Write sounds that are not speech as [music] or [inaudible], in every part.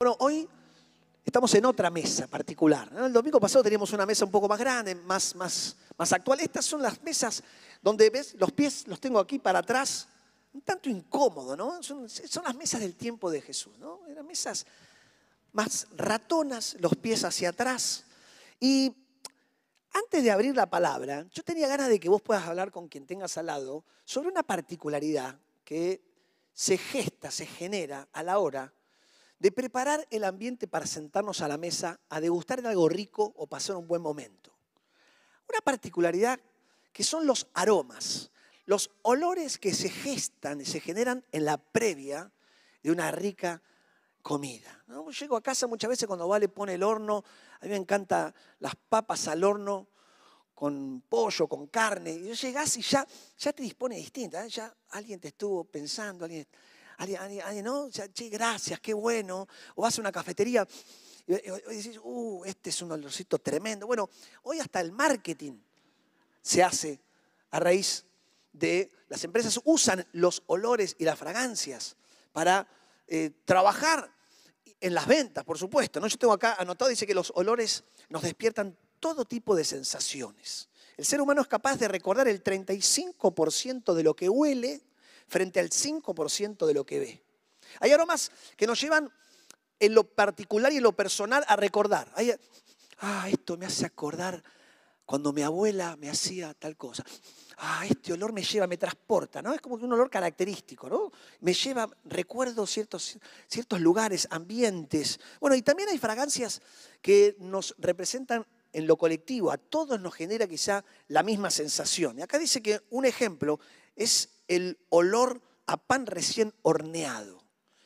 Bueno, hoy estamos en otra mesa particular. El domingo pasado teníamos una mesa un poco más grande, más, más, más actual. Estas son las mesas donde ves los pies los tengo aquí para atrás, un tanto incómodo, ¿no? Son, son las mesas del tiempo de Jesús, ¿no? Eran mesas más ratonas, los pies hacia atrás. Y antes de abrir la palabra, yo tenía ganas de que vos puedas hablar con quien tengas al lado sobre una particularidad que se gesta, se genera a la hora de preparar el ambiente para sentarnos a la mesa a degustar de algo rico o pasar un buen momento. Una particularidad que son los aromas, los olores que se gestan y se generan en la previa de una rica comida. ¿no? Llego a casa muchas veces cuando Vale pone el horno, a mí me encantan las papas al horno con pollo, con carne, y llegás y ya, ya te dispone distinta, ¿eh? ya alguien te estuvo pensando, alguien alguien, alguien, alguien ¿no? che, gracias, qué bueno. O vas a una cafetería y, y, y decís, uh, este es un olorcito tremendo. Bueno, hoy hasta el marketing se hace a raíz de las empresas usan los olores y las fragancias para eh, trabajar en las ventas, por supuesto. ¿no? Yo tengo acá anotado, dice que los olores nos despiertan todo tipo de sensaciones. El ser humano es capaz de recordar el 35% de lo que huele frente al 5% de lo que ve. Hay aromas que nos llevan en lo particular y en lo personal a recordar. Ah, esto me hace acordar cuando mi abuela me hacía tal cosa. Ah, este olor me lleva, me transporta, ¿no? Es como un olor característico, ¿no? Me lleva, recuerdo ciertos, ciertos lugares, ambientes. Bueno, y también hay fragancias que nos representan en lo colectivo, a todos nos genera quizá la misma sensación. Y acá dice que un ejemplo es el olor a pan recién horneado,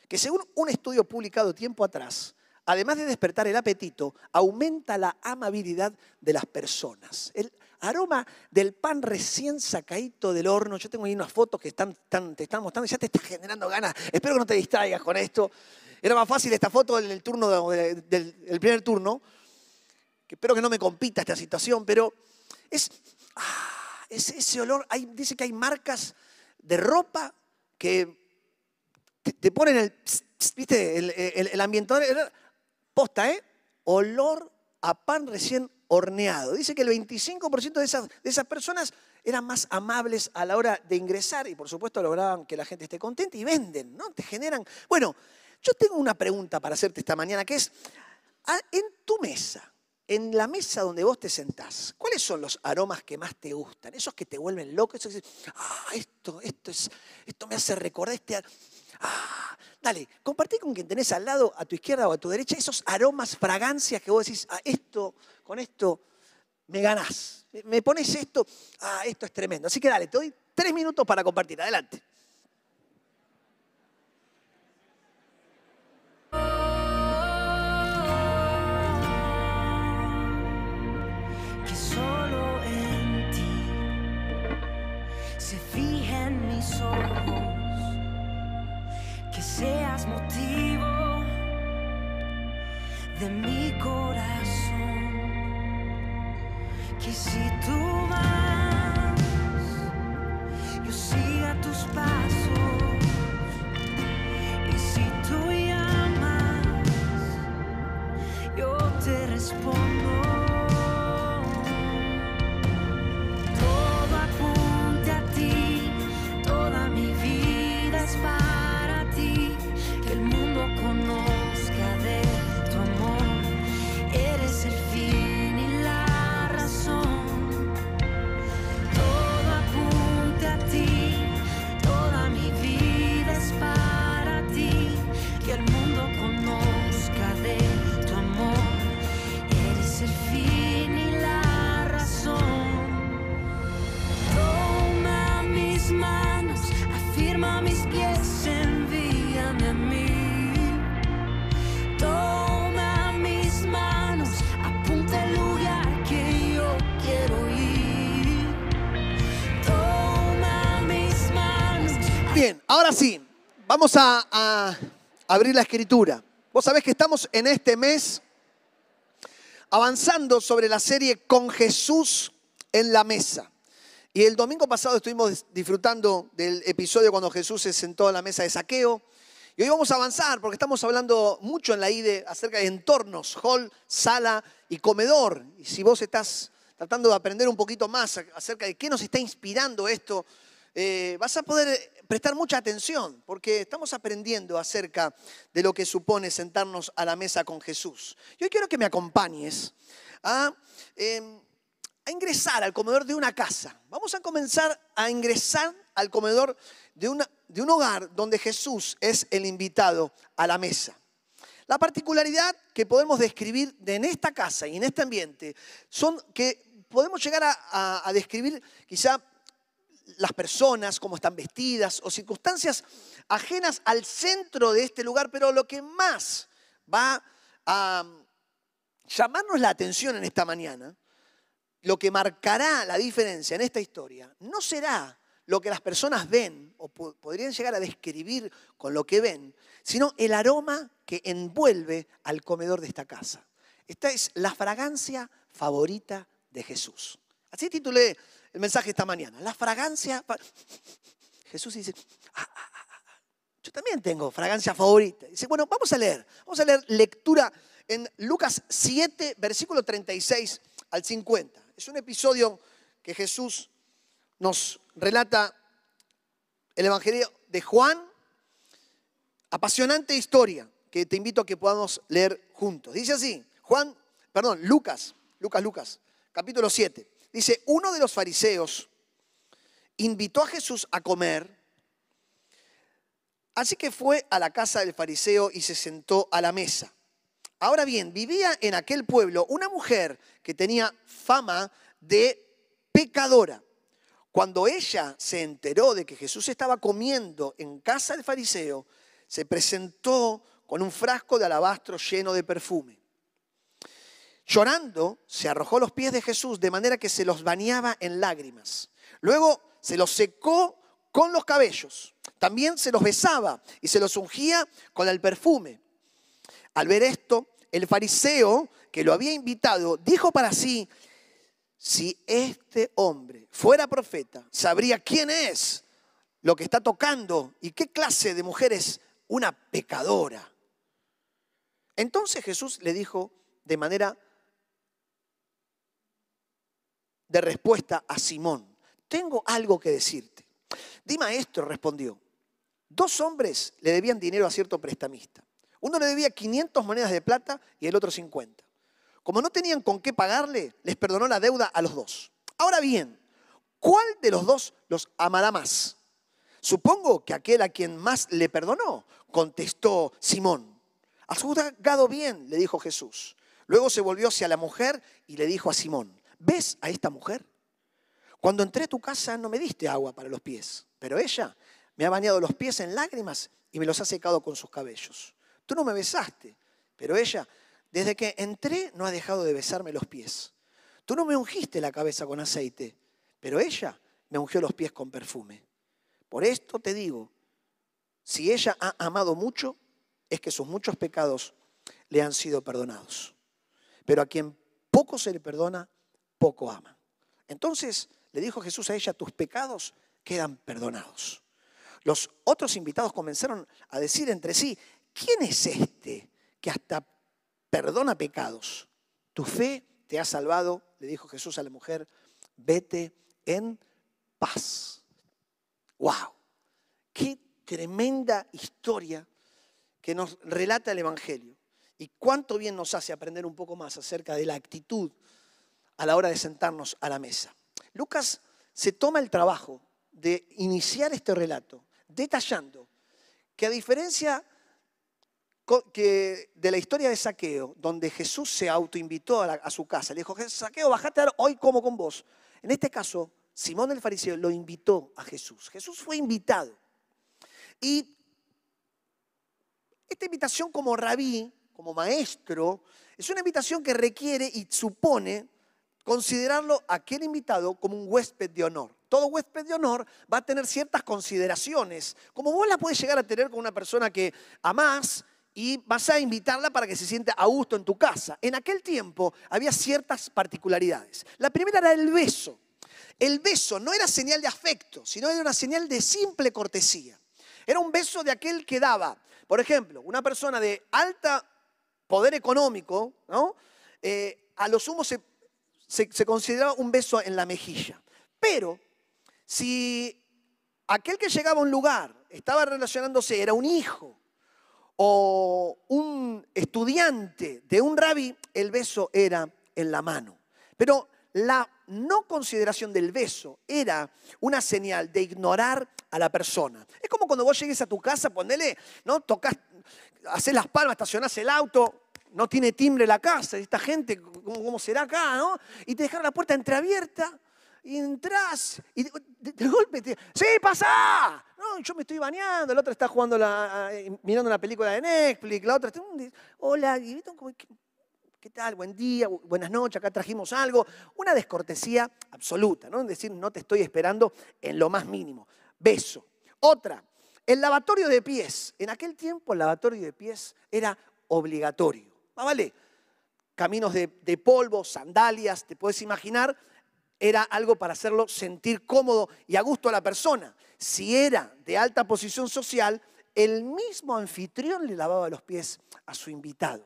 que según un estudio publicado tiempo atrás, además de despertar el apetito, aumenta la amabilidad de las personas. El aroma del pan recién sacadito del horno, yo tengo ahí unas fotos que están, te están mostrando ya te está generando ganas. Espero que no te distraigas con esto. Era más fácil esta foto en turno del, primer turno, que espero que no me compita esta situación, pero es, ah, es ese olor, dice que hay marcas de ropa que te, ponen el, viste, el, el, el ambientador, posta, ¿eh? Olor a pan recién horneado. Dice que el 25% de esas, de esas personas eran más amables a la hora de ingresar y por supuesto lograban que la gente esté contenta y venden, ¿no? Te generan... Bueno, yo tengo una pregunta para hacerte esta mañana que es, en tu mesa, en la mesa donde vos te sentás, ¿cuáles son los aromas que más te gustan? Esos que te vuelven loco, esos que dices, ah, esto, esto, es, esto me hace recordar este... Ah, dale, compartí con quien tenés al lado, a tu izquierda o a tu derecha, esos aromas, fragancias que vos decís, ah, esto, con esto me ganás. Me pones esto, ah, esto es tremendo. Así que dale, te doy tres minutos para compartir. Adelante. De mi corazón, que si tú vamos a, abrir la escritura. Vos sabés que estamos en este mes avanzando sobre la serie Con Jesús en la mesa. Y el domingo pasado estuvimos disfrutando del episodio cuando Jesús se sentó a la mesa de saqueo Y hoy vamos a avanzar porque estamos hablando mucho en la IDE acerca de entornos, hall, sala y comedor. Y si vos estás tratando de aprender un poquito más acerca de qué nos está inspirando esto, eh, vas a poder prestar mucha atención porque estamos aprendiendo acerca de lo que supone sentarnos a la mesa con Jesús. Y hoy quiero que me acompañes a, em, ingresar al comedor de una casa. Vamos a comenzar a ingresar al comedor de, un hogar donde Jesús es el invitado a la mesa. La particularidad que podemos describir de en esta casa y en este ambiente son que podemos llegar a- a describir quizá las personas, cómo están vestidas o circunstancias ajenas al centro de este lugar, pero lo que más va a llamarnos la atención en esta mañana, lo que marcará la diferencia en esta historia, no será lo que las personas ven o po- podrían llegar a describir con lo que ven, sino el aroma que envuelve al comedor de esta casa. Esta es la fragancia favorita de Jesús. Así titulé el mensaje esta mañana. La fragancia. Jesús dice, "Ah, ah, ah, ah, yo también tengo fragancia favorita. Dice, bueno, vamos a leer. Vamos a leer lectura en Lucas 7, versículo 36 al 50. Es un episodio que Jesús nos relata el Evangelio de Juan. Apasionante historia que te invito a que podamos leer juntos. Dice así, Juan, perdón, Lucas, Lucas, Lucas, capítulo 7. Dice, uno de los fariseos invitó a Jesús a comer, así que fue a la casa del fariseo y se sentó a la mesa. Ahora bien, vivía en aquel pueblo una mujer que tenía fama de pecadora. Cuando ella se enteró de que Jesús estaba comiendo en casa del fariseo, se presentó con un frasco de alabastro lleno de perfume. Llorando, se arrojó los pies de Jesús de manera que se los bañaba en lágrimas. Luego se los secó con los cabellos. También se los besaba y se los ungía con el perfume. Al ver esto, el fariseo que lo había invitado dijo para sí, si este hombre fuera profeta, sabría quién es lo que está tocando y qué clase de mujer es una pecadora. Entonces Jesús le dijo de manera de respuesta a Simón, tengo algo que decirte. Di maestro, respondió. Dos hombres le debían dinero a cierto prestamista. Uno le debía 500 monedas de plata y el otro 50. Como no tenían con qué pagarle, les perdonó la deuda a los dos. Ahora bien, ¿cuál de los dos los amará más? Supongo que aquel a quien más le perdonó, contestó Simón. Has juzgado bien, le dijo Jesús. Luego se volvió hacia la mujer y le dijo a Simón, ¿ves a esta mujer? Cuando entré a tu casa no me diste agua para los pies, pero ella me ha bañado los pies en lágrimas y me los ha secado con sus cabellos. Tú no me besaste, pero ella, desde que entré, no ha dejado de besarme los pies. Tú no me ungiste la cabeza con aceite, pero ella me ungió los pies con perfume. Por esto te digo, si ella ha amado mucho, es que sus muchos pecados le han sido perdonados. Pero a quien poco se le perdona, poco ama. Entonces le dijo Jesús a ella, tus pecados quedan perdonados. Los otros invitados comenzaron a decir entre sí, ¿quién es este que hasta perdona pecados? Tu fe te ha salvado, le dijo Jesús a la mujer, vete en paz. ¡Wow! Qué tremenda historia que nos relata el Evangelio. Y cuánto bien nos hace aprender un poco más acerca de la actitud a la hora de sentarnos a la mesa. Lucas se toma el trabajo de iniciar este relato detallando que a diferencia que de la historia de Saqueo, donde Jesús se autoinvitó a, a su casa, le dijo, Saqueo, bajate hoy como con vos. En este caso, Simón el fariseo lo invitó a Jesús. Jesús fue invitado. Y esta invitación como rabí, como maestro, es una invitación que requiere y supone considerarlo a aquel invitado como un huésped de honor. Todo huésped de honor va a tener ciertas consideraciones, como vos la puedes llegar a tener con una persona que amás y vas a invitarla para que se sienta a gusto en tu casa. En aquel tiempo había ciertas particularidades. La primera era el beso. El beso no era señal de afecto, sino era una señal de simple cortesía. Era un beso de aquel que daba Por ejemplo, una persona de alta poder económico, ¿no? Eh, a lo sumo se, se, consideraba un beso en la mejilla. Pero si aquel que llegaba a un lugar estaba relacionándose, era un hijo o un estudiante de un rabí, el beso era en la mano. Pero la no consideración del beso era una señal de ignorar a la persona. Es como cuando vos llegues a tu casa, ponele, ¿no? Tocas, haces las palmas, estacionás el auto, no tiene timbre la casa, esta gente, ¿cómo, será acá, no? Y te dejaron la puerta entreabierta y entras y de, golpe te, ¡sí, pasa! No, yo me estoy bañando, la otra está jugando, la, eh, mirando una película de Netflix, la otra está, "Mm, hola, ¿qué tal? Buen día, bu- buenas noches, acá trajimos algo. Una descortesía absoluta, ¿no? Decir, no te estoy esperando en lo más mínimo. Beso. Otra, el lavatorio de pies. En aquel tiempo el lavatorio de pies era obligatorio. Ah, vale, caminos de, de polvo, sandalias, te puedes imaginar, era algo para hacerlo sentir cómodo y a gusto a la persona. Si era de alta posición social, el mismo anfitrión le lavaba los pies a su invitado.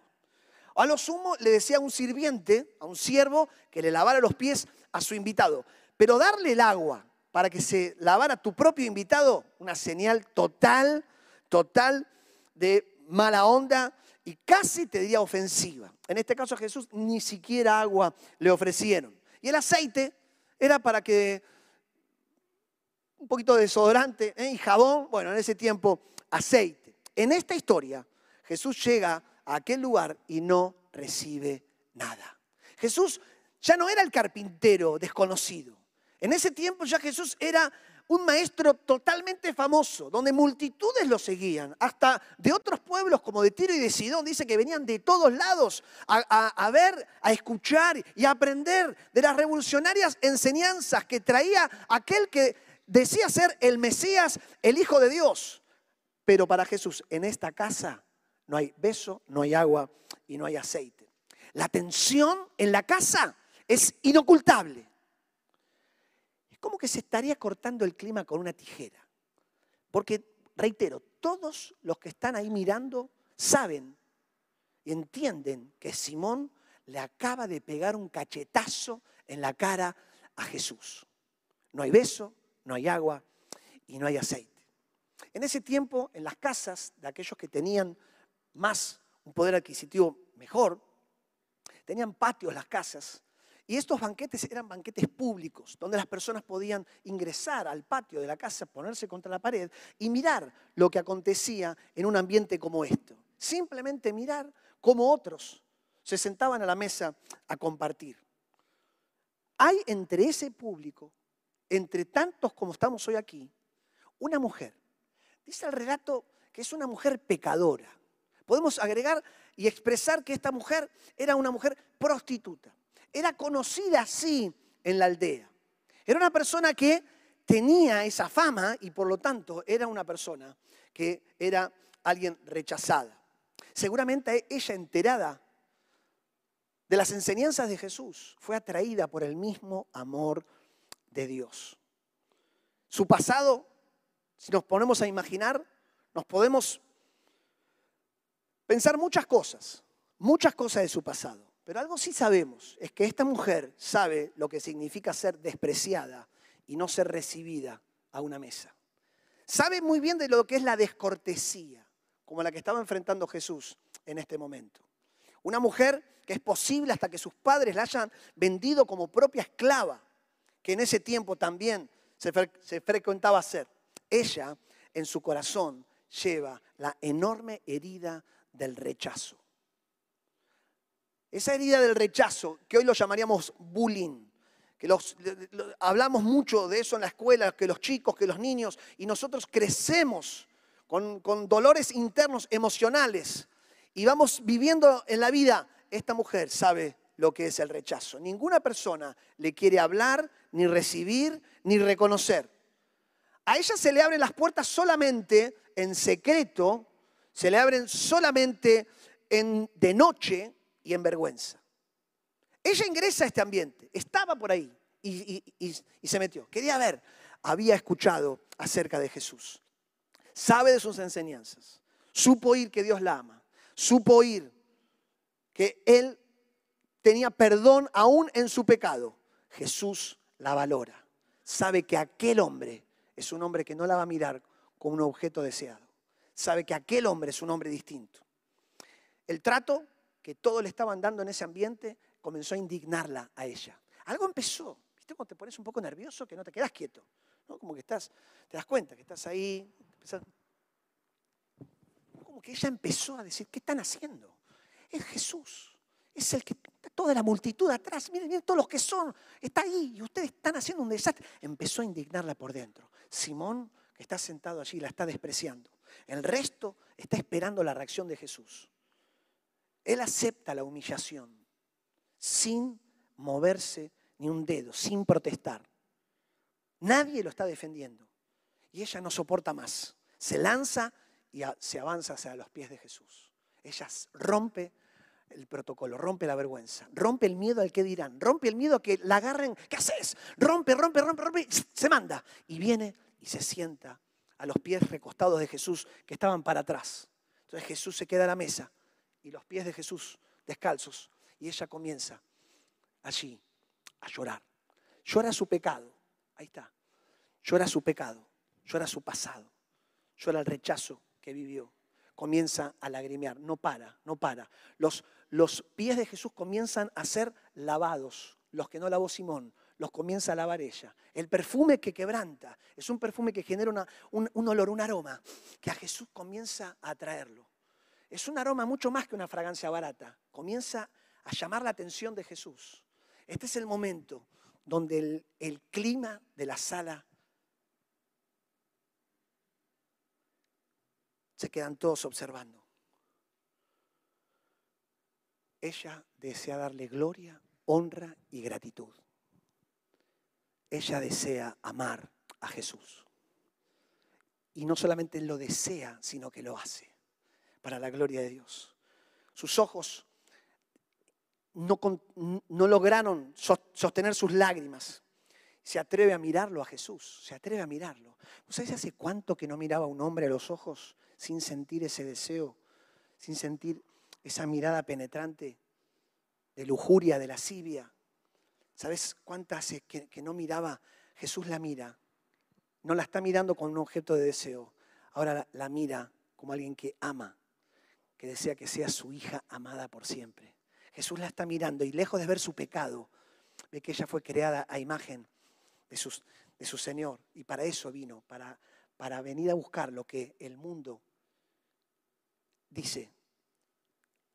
A lo sumo le decía a un sirviente, a un siervo, que le lavara los pies a su invitado. Pero darle el agua para que se lavara tu propio invitado, una señal total, total de mala onda y casi te diría ofensiva. En este caso a Jesús ni siquiera agua le ofrecieron. Y el aceite era para que un poquito de desodorante ¿eh? y jabón, bueno, en ese tiempo aceite. En esta historia Jesús llega a aquel lugar y no recibe nada. Jesús ya no era el carpintero desconocido. En ese tiempo ya Jesús era un maestro totalmente famoso, donde multitudes lo seguían, hasta de otros pueblos como de Tiro y de Sidón, dice que venían de todos lados a, ver, a escuchar y a aprender de las revolucionarias enseñanzas que traía aquel que decía ser el Mesías, el Hijo de Dios. Pero para Jesús, en esta casa no hay beso, no hay agua y no hay aceite. La tensión en la casa es inocultable. Es como que se estaría cortando el clima con una tijera. Porque, reitero, todos los que están ahí mirando saben y entienden que Simón le acaba de pegar un cachetazo en la cara a Jesús. No hay beso, no hay agua y no hay aceite. En ese tiempo, en las casas de aquellos que tenían más un poder adquisitivo mejor, tenían patios las casas. Y estos banquetes eran banquetes públicos, donde las personas podían ingresar al patio de la casa, ponerse contra la pared y mirar lo que acontecía en un ambiente como esto. Simplemente mirar cómo otros se sentaban a la mesa a compartir. Hay entre ese público, entre tantos como estamos hoy aquí, una mujer. Dice el relato que es una mujer pecadora. Podemos agregar y expresar que esta mujer era una mujer prostituta. Era conocida así en la aldea. Era una persona que tenía esa fama y por lo tanto era una persona que era alguien rechazada. Seguramente ella enterada de las enseñanzas de Jesús fue atraída por el mismo amor de Dios. Su pasado, si nos ponemos a imaginar, nos podemos pensar muchas cosas, muchas cosas de su pasado. Pero algo sí sabemos, es que esta mujer sabe lo que significa ser despreciada y no ser recibida a una mesa. Sabe muy bien de lo que es la descortesía, como la que estaba enfrentando Jesús en este momento. Una mujer que es posible hasta que sus padres la hayan vendido como propia esclava, que en ese tiempo también se, se frecuentaba hacer. Ella en su corazón lleva la enorme herida del rechazo. Esa herida del rechazo, que hoy lo llamaríamos bullying, que los, hablamos mucho de eso en la escuela, que los chicos, que los niños, y nosotros crecemos con, con dolores internos emocionales y vamos viviendo en la vida. Esta mujer sabe lo que es el rechazo. Ninguna persona le quiere hablar, ni recibir, ni reconocer. A ella se le abren las puertas solamente en secreto, se le abren solamente en, de noche y en vergüenza. Ella ingresa a este ambiente, estaba por ahí y, se metió. Quería ver, había escuchado acerca de Jesús. Sabe de sus enseñanzas. supo oír que Dios la ama, supo oír que Él tenía perdón aún en su pecado. Jesús la valora. Sabe que aquel hombre es un hombre que no la va a mirar como un objeto deseado. Sabe que aquel hombre es un hombre distinto. El trato que todos le estaban dando en ese ambiente comenzó a indignarla a ella. Algo empezó. ¿Viste cuando te pones un poco nervioso que no te quedas quieto? ¿no? Como que estás, te das cuenta que estás ahí. Como que ella empezó a decir, ¿qué están haciendo? Es Jesús. Es el que está toda la multitud atrás. Miren, miren todos los que son. Está ahí y ustedes están haciendo un desastre. Empezó a indignarla por dentro. Simón, que está sentado allí, la está despreciando. El resto está esperando la reacción de Jesús. Él acepta la humillación sin moverse ni un dedo, sin protestar. Nadie lo está defendiendo. Y ella no soporta más. Se lanza y se avanza hacia los pies de Jesús. Ella rompe el protocolo, rompe la vergüenza, rompe el miedo al que dirán, rompe el miedo a que la agarren. ¿Qué haces? Rompe, rompe, rompe, rompe. Se manda. Y viene y se sienta a los pies recostados de Jesús que estaban para atrás. Entonces Jesús se queda a la mesa y los pies de Jesús descalzos. Y ella comienza allí a llorar. Llora su pecado. Ahí está. Llora su pecado. Llora su pasado. Llora el rechazo que vivió. Comienza a lagrimear. No para, no para. Los, los pies de Jesús comienzan a ser lavados. Los que no lavó Simón, los comienza a lavar ella. El perfume que quebranta es un perfume que genera un, un olor, un aroma, que a Jesús comienza a atraerlo. Es un aroma mucho más que una fragancia barata. Comienza a llamar la atención de Jesús. Este es el momento donde el, el clima de la sala se quedan todos observando. Ella desea darle gloria, honra y gratitud. Ella desea amar a Jesús. Y no solamente lo desea, sino que lo hace para la gloria de Dios. Sus ojos no, lograron sos- sostener sus lágrimas. Se atreve a mirarlo a Jesús, se atreve a mirarlo. ¿Sabes hace cuánto que no miraba a un hombre a los ojos sin sentir ese deseo, sin sentir esa mirada penetrante de lujuria, de lascivia? ¿Sabes cuántas hace que, no miraba? Jesús la mira, no la está mirando con un objeto de deseo, ahora la mira como alguien que ama, que desea que sea su hija amada por siempre. Jesús la está mirando y lejos de ver su pecado, ve que ella fue creada a imagen de, sus- de su Señor y para eso vino, para, para venir a buscar lo que el mundo dice.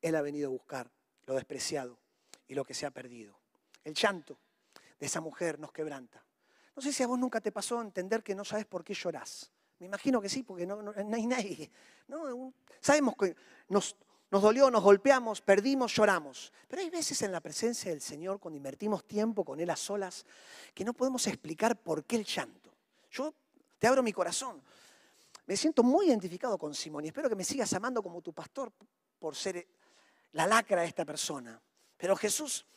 Él ha venido a buscar lo despreciado y lo que se ha perdido. El llanto de esa mujer nos quebranta. No sé si a vos nunca te pasó entender que no sabes por qué llorás. Me imagino que sí, porque no, no- no hay nadie. ¿no? Sabemos que nos, nos dolió, nos golpeamos, perdimos, lloramos. Pero hay veces en la presencia del Señor, cuando invertimos tiempo con Él a solas, que no podemos explicar por qué el llanto. Yo te abro mi corazón. Me siento muy identificado con Simón y espero que me sigas amando como tu pastor por ser la lacra de esta persona. Pero Jesús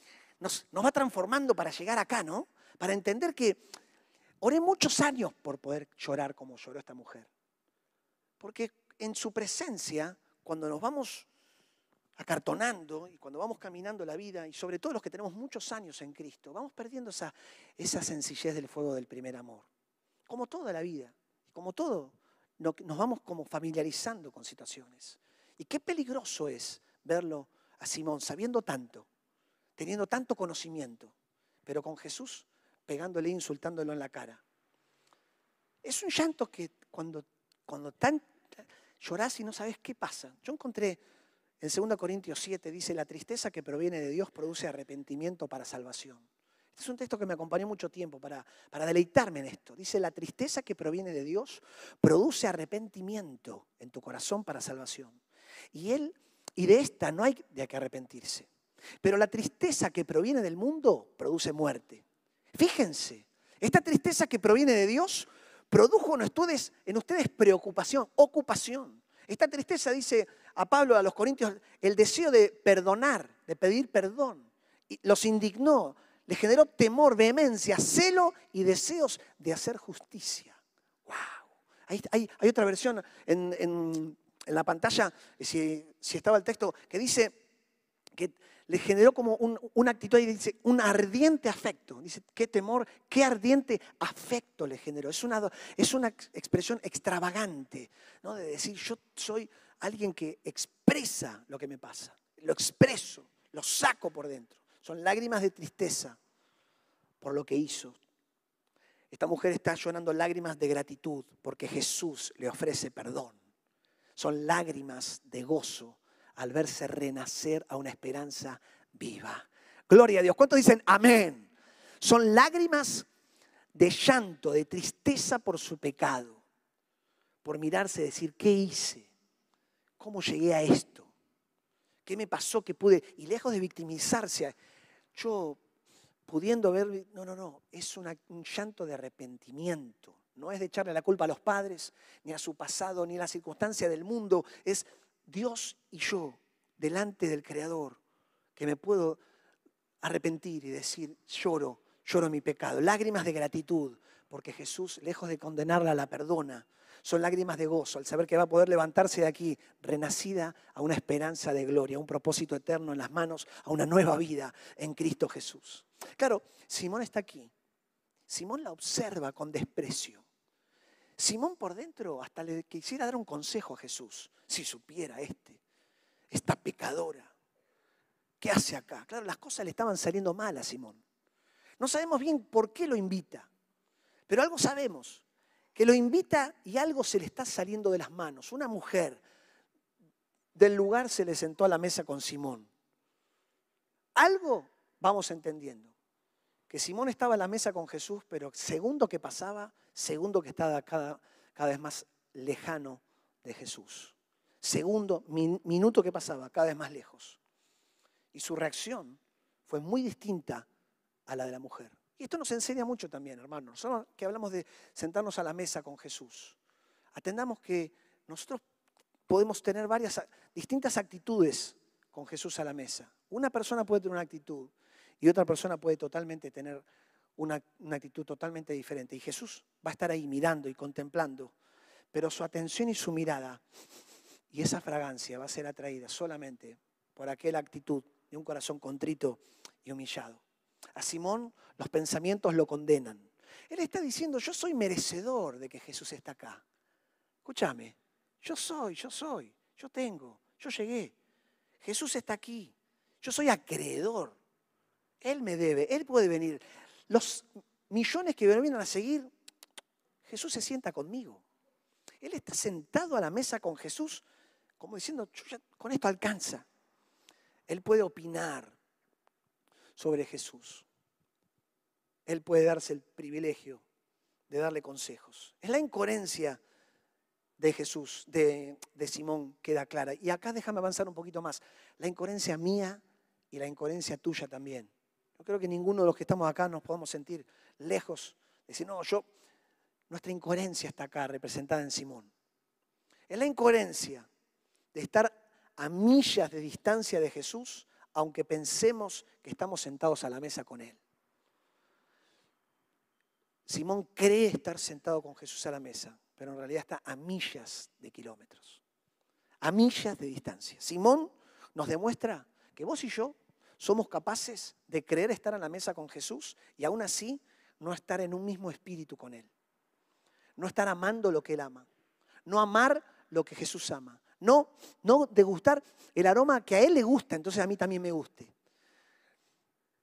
nos, nos va transformando para llegar acá, ¿no? Para entender que oré muchos años por poder llorar como lloró esta mujer. Porque en su presencia, cuando nos vamos acartonando y cuando vamos caminando la vida, y sobre todo los que tenemos muchos años en Cristo, vamos perdiendo esa, sencillez del fuego del primer amor. Como toda la vida, como todo, no- nos vamos como familiarizando con situaciones. Y qué peligroso es verlo a Simón sabiendo tanto, teniendo tanto conocimiento, pero con Jesús pegándole, insultándolo en la cara. Es un llanto que cuando, cuando tan, llorás y no sabes qué pasa. Yo encontré en 2 Corintios 7, dice, la tristeza que proviene de Dios produce arrepentimiento para salvación. Este es un texto que me acompañó mucho tiempo para, para deleitarme en esto. Dice, la tristeza que proviene de Dios produce arrepentimiento en tu corazón para salvación. Y él, y de esta no hay de que arrepentirse. Pero la tristeza que proviene del mundo produce muerte. Fíjense, esta tristeza que proviene de Dios produjo en ustedes, preocupación, ocupación. Esta tristeza, dice a Pablo a los Corintios, el deseo de perdonar, de pedir perdón. Los indignó, les generó temor, vehemencia, celo y deseos de hacer justicia. ¡Wow! Hay, otra versión en, la pantalla, si estaba el texto, que dice que le generó como un- una actitud y dice, un ardiente afecto. Dice, qué temor, qué ardiente afecto le generó. Es una, es una ex- expresión extravagante, ¿no? De decir, yo soy alguien que expresa lo que me pasa. Lo expreso, lo saco por dentro. Son lágrimas de tristeza por lo que hizo. Esta mujer está llorando lágrimas de gratitud porque Jesús le ofrece perdón. Son lágrimas de gozo al verse renacer a una esperanza viva. Gloria a Dios. ¿Cuántos dicen amén? Son lágrimas de llanto, de tristeza por su pecado, por mirarse y decir, ¿qué hice? ¿Cómo llegué a esto? ¿Qué me pasó que pude? Y lejos de victimizarse, yo pudiendo ver, no, no, no, es un llanto de arrepentimiento. No es de echarle la culpa a los padres, ni a su pasado, ni a la circunstancia del mundo. Es Dios y yo delante del Creador, que me puedo arrepentir y decir, lloro, lloro mi pecado. Lágrimas de gratitud, porque Jesús, lejos de condenarla, la perdona. Son lágrimas de gozo al saber que va a poder levantarse de aquí, renacida a una esperanza de gloria, a un propósito eterno en las manos, a una nueva vida en Cristo Jesús. Claro, Simón está aquí. Simón la observa con desprecio. Simón por dentro hasta le quisiera dar un consejo a Jesús, si supiera este, esta pecadora. ¿Qué hace acá? Claro, las cosas le estaban saliendo mal a Simón. No sabemos bien por qué lo invita, pero algo sabemos, que lo invita y algo se le está saliendo de las manos. Una mujer del lugar se le sentó a la mesa con Simón. Algo vamos entendiendo. Que Simón estaba a la mesa con Jesús, pero segundo que pasaba, segundo que estaba cada, cada vez más lejano de Jesús. Segundo, min- minuto que pasaba, cada vez más lejos. Y su reacción fue muy distinta a la de la mujer. Y esto nos enseña mucho también, hermanos. Nosotros que hablamos de sentarnos a la mesa con Jesús. Atendamos que nosotros podemos tener varias distintas actitudes con Jesús a la mesa. Una persona puede tener una actitud y otra persona puede totalmente tener una, actitud totalmente diferente. Y Jesús va a estar ahí mirando y contemplando, pero su atención y su mirada y esa fragancia va a ser atraída solamente por aquella actitud de un corazón contrito y humillado. A Simón los pensamientos lo condenan. Él está diciendo, yo soy merecedor de que Jesús está acá. Escúchame, yo soy, yo soy, yo tengo, yo llegué. Jesús está aquí. Yo soy acreedor. Él me debe, Él puede venir. Los millones que me vienen a seguir, Jesús se sienta conmigo. Él está sentado a la mesa con Jesús, como diciendo, "Yo ya- con esto alcanza. Él puede opinar sobre Jesús. Él puede darse el privilegio de darle consejos. Es la incoherencia de Jesús, de, de Simón, queda clara. Y acá déjame avanzar un poquito más. La incoherencia mía y la incoherencia tuya también. Yo creo que ninguno de los que estamos acá nos podemos sentir lejos. de Decir, no, yo, nuestra incoherencia está acá representada en Simón. Es la incoherencia de estar a millas de distancia de Jesús, aunque pensemos que estamos sentados a la mesa con Él. Simón cree estar sentado con Jesús a la mesa, pero en realidad está a millas de kilómetros, a millas de distancia. Simón nos demuestra que vos y yo somos capaces de creer estar a la mesa con Jesús y aún así no estar en un mismo espíritu con Él. No estar amando lo que Él ama. No amar lo que Jesús ama. No, no degustar el aroma que a Él le gusta, entonces a mí también me guste.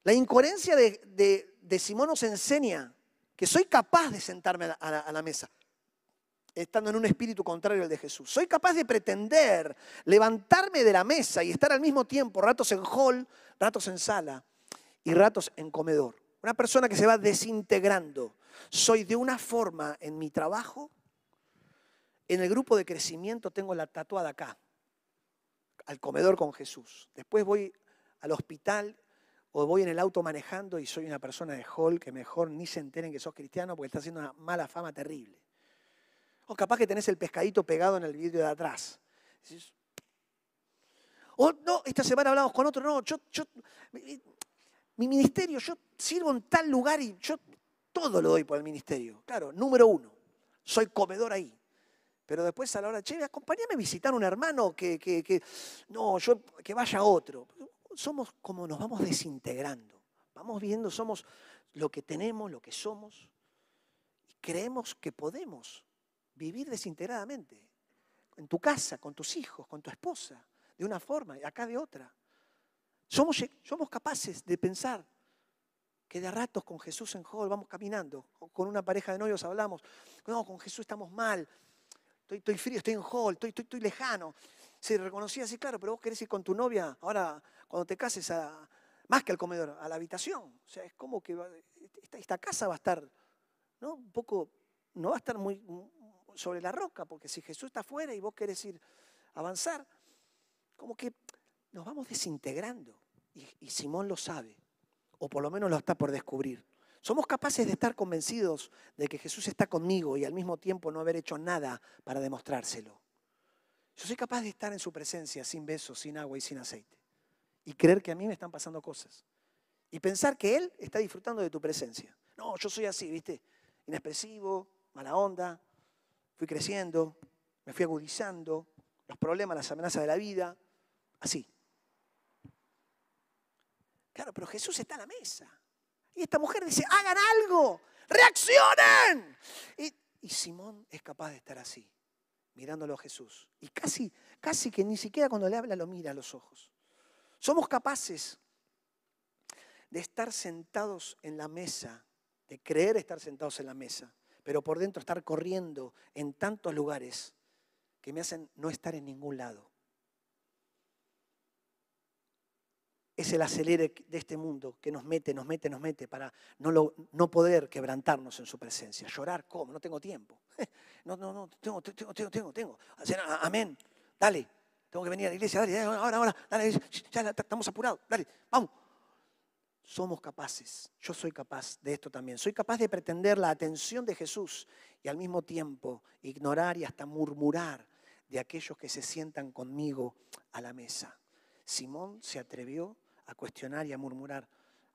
La incoherencia de, de- Simón nos enseña que soy capaz de sentarme a la mesa, estando en un espíritu contrario al de Jesús. Soy capaz de pretender levantarme de la mesa y estar al mismo tiempo, ratos en hall, ratos en sala y ratos en comedor. Una persona que se va desintegrando. Soy de una forma en mi trabajo, en el grupo de crecimiento tengo la tatuada acá, al comedor con Jesús. Después voy al hospital o voy en el auto manejando y soy una persona de hall que mejor ni se enteren que sos cristiano porque está haciendo una mala fama terrible. O capaz que tenés el pescadito pegado en el vidrio de atrás. O no, esta semana hablamos con otro, no, yo, yo, mi ministerio, yo sirvo en tal lugar y yo todo lo doy por el ministerio. Claro, número uno, soy comedor ahí. Pero después a la hora, che, acompáñame a visitar un hermano que, que, que- no, yo, que vaya otro. Somos como nos vamos desintegrando. Vamos viendo, somos lo que tenemos, lo que somos. Y creemos que podemos vivir desintegradamente. En tu casa, con tus hijos, con tu esposa, de una forma y acá de otra. Somos, somos capaces de pensar que de ratos con Jesús en Hall vamos caminando, con una pareja de novios hablamos, no, con Jesús estamos mal, estoy, estoy frío, estoy en Hall, estoy, estoy, lejano. Se reconocía así, claro, pero vos querés ir con tu novia ahora cuando te cases a, más que al comedor, a la habitación. O sea, es como que esta, esta casa va a estar, ¿no? Un poco, no va a estar muy sobre la roca, porque si Jesús está afuera y vos querés ir a avanzar, como que nos vamos desintegrando. Y, y Simón lo sabe, o por lo menos lo está por descubrir. Somos capaces de estar convencidos de que Jesús está conmigo y al mismo tiempo no haber hecho nada para demostrárselo. Yo soy capaz de estar en su presencia sin besos, sin agua y sin aceite. Y creer que a mí me están pasando cosas. Y pensar que Él está disfrutando de tu presencia. No, yo soy así, ¿viste? Inexpresivo, mala onda. Fui creciendo, me fui agudizando. Los problemas, las amenazas de la vida. Así. Claro, pero Jesús está a la mesa. Y esta mujer dice, hagan algo, reaccionen. Y, Simón es capaz de estar así, mirándolo a Jesús. Y casi, casi que ni siquiera cuando le habla lo mira a los ojos. Somos capaces de estar sentados en la mesa, de creer estar sentados en la mesa, pero por dentro estar corriendo en tantos lugares que me hacen no estar en ningún lado. Es el acelere de este mundo que nos mete, nos mete, nos mete para no, poder quebrantarnos en su presencia. Llorar, ¿cómo? No tengo tiempo. [laughs] No, no, no, tengo, tengo, tengo, tengo, tengo. Hacer, a- Amén. Dale. Tengo que venir a la iglesia, dale, ahora, ahora, dale, ya estamos apurados, dale, vamos. Somos capaces, yo soy capaz de esto también. Soy capaz de pretender la atención de Jesús y al mismo tiempo ignorar y hasta murmurar de aquellos que se sientan conmigo a la mesa. Simón se atrevió a cuestionar y a murmurar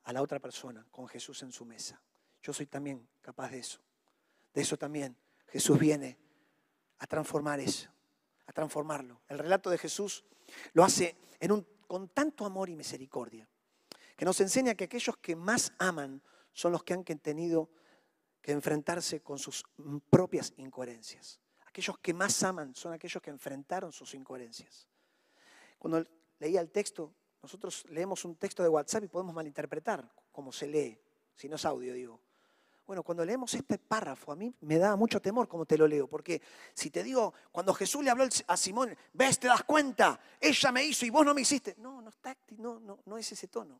a la otra persona con Jesús en su mesa. Yo soy también capaz de eso. De eso también Jesús viene a transformar eso, a transformarlo. El relato de Jesús lo hace con tanto amor y misericordia, que nos enseña que aquellos que más aman son los que han tenido que enfrentarse con sus propias incoherencias. Aquellos que más aman son aquellos que enfrentaron sus incoherencias. Cuando leía el texto, nosotros leemos un texto de WhatsApp y podemos malinterpretar cómo se lee, si no es audio, digo. Bueno, cuando leemos este párrafo, a mí me da mucho temor como te lo leo, porque si te digo, cuando Jesús le habló a Simón, ves, te das cuenta, ella me hizo y vos no me hiciste. No, no, está, no, no, no es ese tono.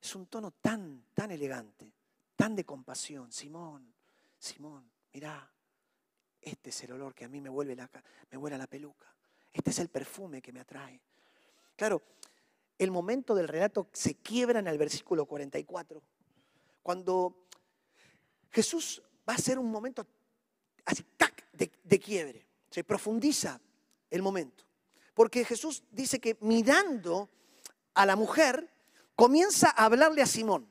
Es un tono tan, tan elegante, tan de compasión. Simón, Simón, mirá, este es el olor que a mí me vuelve la, me vuela la peluca. Este es el perfume que me atrae. Claro, el momento del relato se quiebra en el versículo 44. Cuando Jesús va a ser un momento así, ¡tac! de quiebre. Se profundiza el momento. Porque Jesús dice que mirando a la mujer, comienza a hablarle a Simón.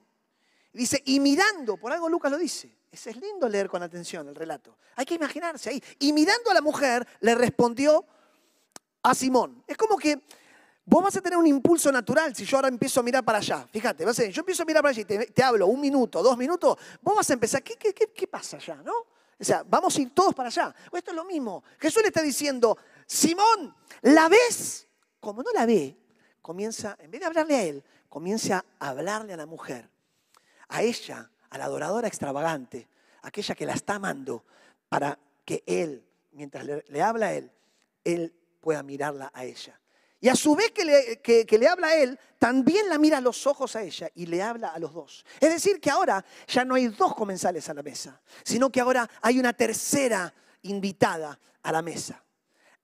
Dice, y mirando, por algo Lucas lo dice. Ese es lindo leer con atención el relato. Hay que imaginarse ahí. Y mirando a la mujer, le respondió a Simón. Es como que vos vas a tener un impulso natural si yo ahora empiezo a mirar para allá. Fíjate, vas a decir, yo empiezo a mirar para allá y te, hablo un minuto, dos minutos, vos vas a empezar, ¿qué, qué, qué, qué pasa allá? ¿No? O sea, vamos a ir todos para allá. Esto es lo mismo. Jesús le está diciendo, Simón, ¿la ves? Como no la ve, comienza, en vez de hablarle a él, comienza a hablarle a la mujer. A ella, a la adoradora extravagante, aquella que la está amando, para que él, mientras le, habla a él, él pueda mirarla a ella. Y a su vez que le, que le habla a él, también la mira a los ojos a ella y le habla a los dos. Es decir, que ahora ya no hay dos comensales a la mesa, sino que ahora hay una tercera invitada a la mesa.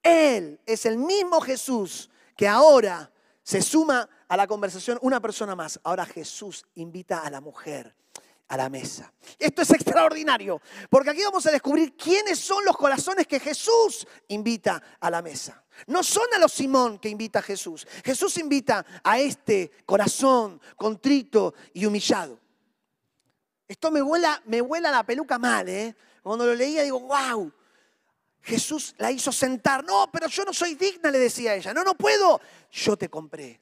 Él es el mismo Jesús que ahora se suma a la conversación una persona más. Ahora Jesús invita a la mujer a la mesa. Esto es extraordinario, porque aquí vamos a descubrir quiénes son los corazones que Jesús invita a la mesa. No son a los Simón que invita a Jesús. Jesús invita a este corazón contrito y humillado. Esto me vuela, me vuela la peluca mal, ¿eh? Cuando lo leía digo, wow. Jesús la hizo sentar. No, pero yo no soy digna, le decía ella. No, no puedo. Yo te compré.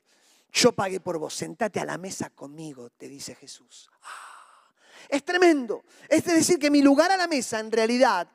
Yo pagué por vos. Sentate a la mesa conmigo, te dice Jesús. Ah, es tremendo. Es decir, que mi lugar a la mesa en realidad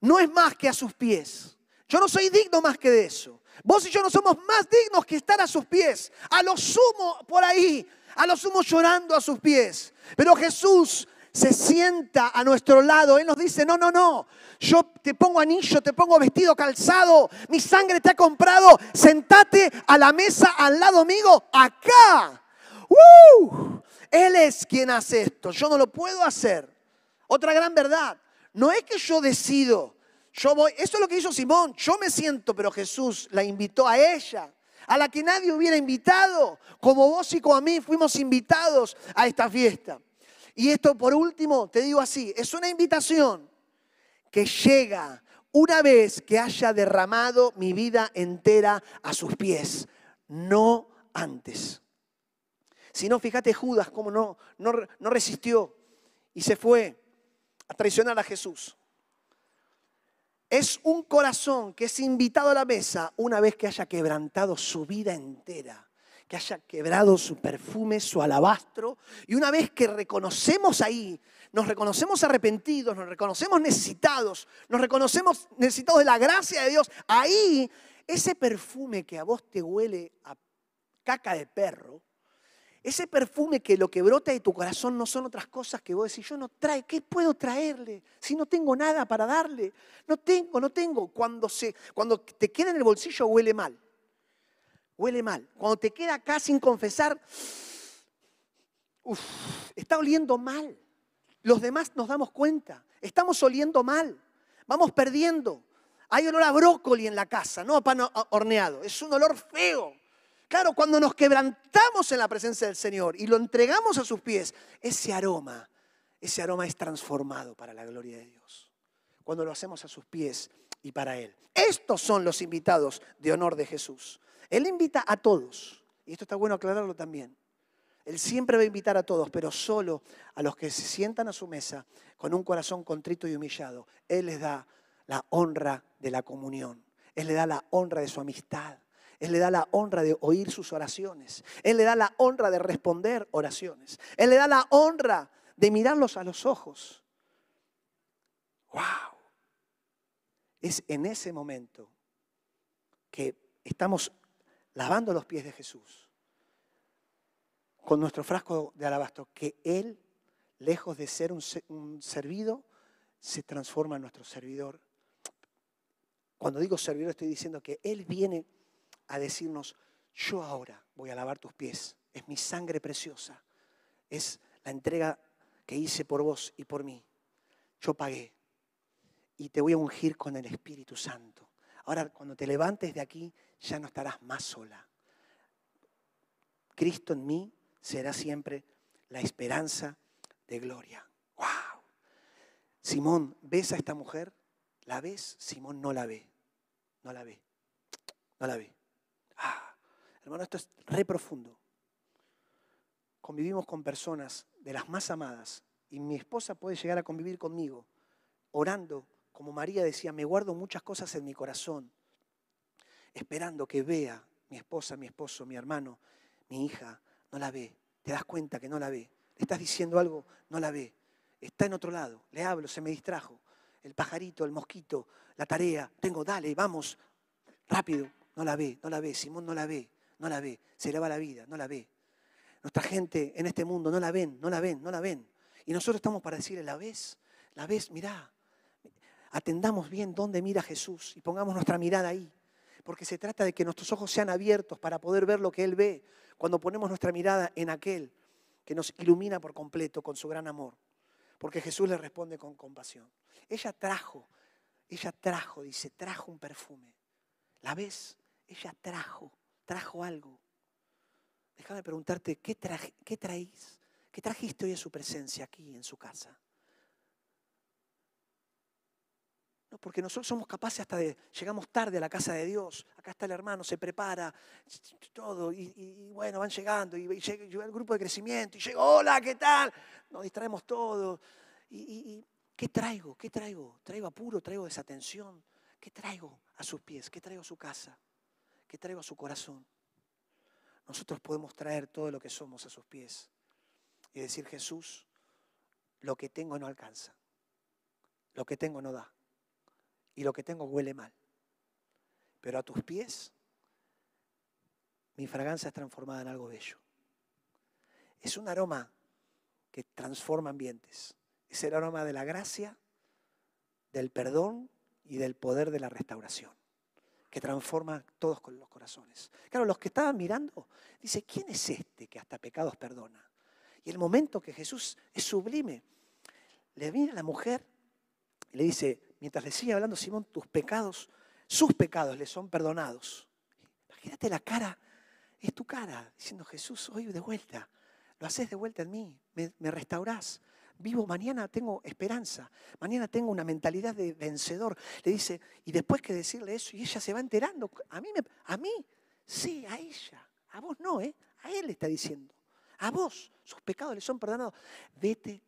no es más que a sus pies. Yo no soy digno más que de eso. Vos y yo no somos más dignos que estar a sus pies. A lo sumo por ahí, a lo sumo llorando a sus pies. Pero Jesús se sienta a nuestro lado. Él nos dice, no, no, no. Yo te pongo anillo, te pongo vestido calzado. Mi sangre te ha comprado. Sentate a la mesa al lado mío, acá. ¡Uh! Él es quien hace esto. Yo no lo puedo hacer. Otra gran verdad. No es que yo decido yo voy, eso es lo que hizo Simón. Yo me siento, pero Jesús la invitó a ella, a la que nadie hubiera invitado, como vos y como a mí fuimos invitados a esta fiesta. Y esto por último, te digo así, es una invitación que llega una vez que haya derramado mi vida entera a sus pies, no antes. Si no, fíjate Judas cómo no, no, no resistió y se fue a traicionar a Jesús es un corazón que es invitado a la mesa una vez que haya quebrantado su vida entera, que haya quebrado su perfume, su alabastro, y una vez que reconocemos ahí, nos reconocemos arrepentidos, nos reconocemos necesitados, nos reconocemos necesitados de la gracia de Dios, ahí ese perfume que a vos te huele a caca de perro, ese perfume que lo que brota de tu corazón no son otras cosas que vos decís, yo no trae, ¿qué puedo traerle? Si no tengo nada para darle. No tengo, no tengo. Cuando, se, cuando te queda en el bolsillo huele mal. Huele mal. Cuando te queda acá sin confesar, está oliendo mal. Los demás nos damos cuenta. Estamos oliendo mal. Vamos perdiendo. Hay olor a brócoli en la casa, no a pan horneado. Es un olor feo. Claro, cuando nos quebrantamos en la presencia del Señor y lo entregamos a sus pies, ese aroma, ese aroma es transformado para la gloria de Dios. Cuando lo hacemos a sus pies y para Él. Estos son los invitados de honor de Jesús. Él invita a todos. Y esto está bueno aclararlo también. Él siempre va a invitar a todos, pero solo a los que se sientan a su mesa con un corazón contrito y humillado. Él les da la honra de la comunión. Él le da la honra de su amistad. Él le da la honra de oír sus oraciones. Él le da la honra de responder oraciones. Él le da la honra de mirarlos a los ojos. ¡Wow! Es en ese momento que estamos lavando los pies de Jesús con nuestro frasco de alabastro, que Él, lejos de ser un, servido, se transforma en nuestro servidor. Cuando digo servidor estoy diciendo que Él viene a decirnos, yo ahora voy a lavar tus pies, es mi sangre preciosa, es la entrega que hice por vos y por mí. Yo pagué y te voy a ungir con el Espíritu Santo. Ahora, cuando te levantes de aquí, ya no estarás más sola. Cristo en mí será siempre la esperanza de gloria. ¡Wow! Simón, ¿ves a esta mujer? ¿La ves? Simón no la ve. No la ve. No la ve. Hermano, esto es re profundo. Convivimos con personas de las más amadas y mi esposa puede llegar a convivir conmigo orando, como María decía, me guardo muchas cosas en mi corazón, esperando que vea mi esposa, mi esposo, mi hermano, mi hija, no la ve. Te das cuenta que no la ve. Le estás diciendo algo, no la ve. Está en otro lado. Le hablo, se me distrajo. El pajarito, el mosquito, la tarea. Tengo, dale, vamos, rápido. No la ve, no la ve. Simón no la ve no la ve, se le va la vida, no la ve. Nuestra gente en este mundo no la ven, no la ven, no la ven. Y nosotros estamos para decirle, ¿la ves? ¿La ves? Mirá. Atendamos bien dónde mira Jesús y pongamos nuestra mirada ahí. Porque se trata de que nuestros ojos sean abiertos para poder ver lo que Él ve cuando ponemos nuestra mirada en aquel que nos ilumina por completo con su gran amor. Porque Jesús le responde con compasión. Ella trajo, ella trajo, dice, trajo un perfume. ¿La ves? Ella trajo trajo algo. Déjame preguntarte, ¿qué, traje, ¿qué traéis? ¿Qué trajiste hoy a su presencia aquí en su casa? No, porque nosotros somos capaces hasta de, llegamos tarde a la casa de Dios, acá está el hermano, se prepara, todo, y, bueno, van llegando, y, llega, el grupo de crecimiento, y llega, hola, ¿qué tal? Nos distraemos todos, y, ¿Qué traigo? ¿Qué traigo? ¿Traigo apuro? ¿Traigo desatención? ¿Qué traigo a sus pies? ¿Qué traigo a su casa? ¿Qué traigo a su corazón? Nosotros podemos traer todo lo que somos a sus pies y decir, Jesús, lo que tengo no alcanza, lo que tengo no da y lo que tengo huele mal. Pero a tus pies mi fragancia es transformada en algo bello. Es un aroma que transforma ambientes. Es el aroma de la gracia, del perdón y del poder de la restauración, que transforma todos los corazones. Claro, los que estaban mirando, dice, ¿quién es este que hasta pecados perdona? Y el momento que Jesús es sublime, le viene a la mujer le dice, mientras le sigue hablando Simón, tus pecados, sus pecados le son perdonados. Imagínate la cara, es tu cara, diciendo Jesús, hoy de vuelta, lo haces de vuelta en mí, me, me restaurás. Vivo, mañana tengo esperanza, mañana tengo una mentalidad de vencedor. Le dice, y después que decirle eso, y ella se va enterando, a mí, a mí, sí, a ella, a vos no, ¿eh? a él le está diciendo, a vos, sus pecados le son perdonados, vete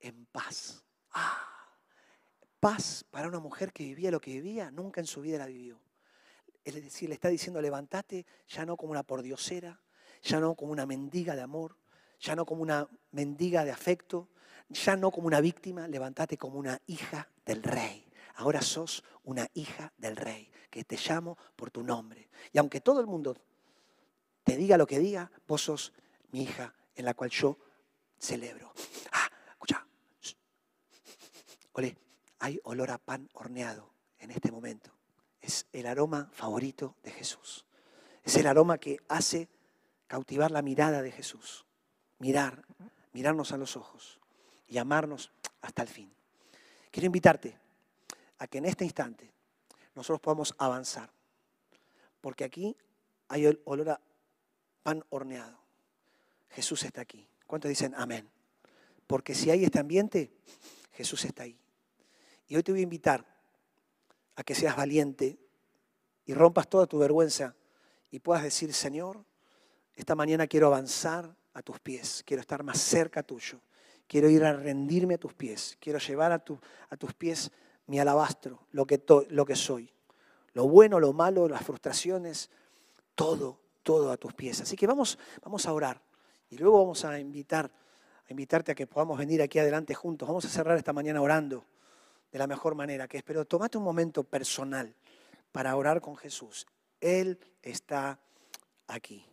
en paz. Ah, paz para una mujer que vivía lo que vivía, nunca en su vida la vivió. Es decir, le está diciendo, levántate ya no como una pordiosera, ya no como una mendiga de amor, ya no como una mendiga de afecto, ya no como una víctima, levántate como una hija del rey. Ahora sos una hija del rey, que te llamo por tu nombre. Y aunque todo el mundo te diga lo que diga, vos sos mi hija en la cual yo celebro. Ah, escucha. Olé, hay olor a pan horneado en este momento. Es el aroma favorito de Jesús. Es el aroma que hace cautivar la mirada de Jesús. Mirar, mirarnos a los ojos y amarnos hasta el fin. Quiero invitarte a que en este instante nosotros podamos avanzar. Porque aquí hay olor a pan horneado. Jesús está aquí. ¿Cuántos dicen amén? Porque si hay este ambiente, Jesús está ahí. Y hoy te voy a invitar a que seas valiente y rompas toda tu vergüenza y puedas decir, Señor, esta mañana quiero avanzar a tus pies, quiero estar más cerca tuyo, quiero ir a rendirme a tus pies, quiero llevar a, a tus pies mi alabastro, lo que, lo que soy, lo bueno, lo malo, las frustraciones, todo, todo a tus pies. Así que vamos, vamos a orar y luego vamos a invitar, a invitarte a que podamos venir aquí adelante juntos. Vamos a cerrar esta mañana orando de la mejor manera, que es, pero tomate un momento personal para orar con Jesús. Él está aquí.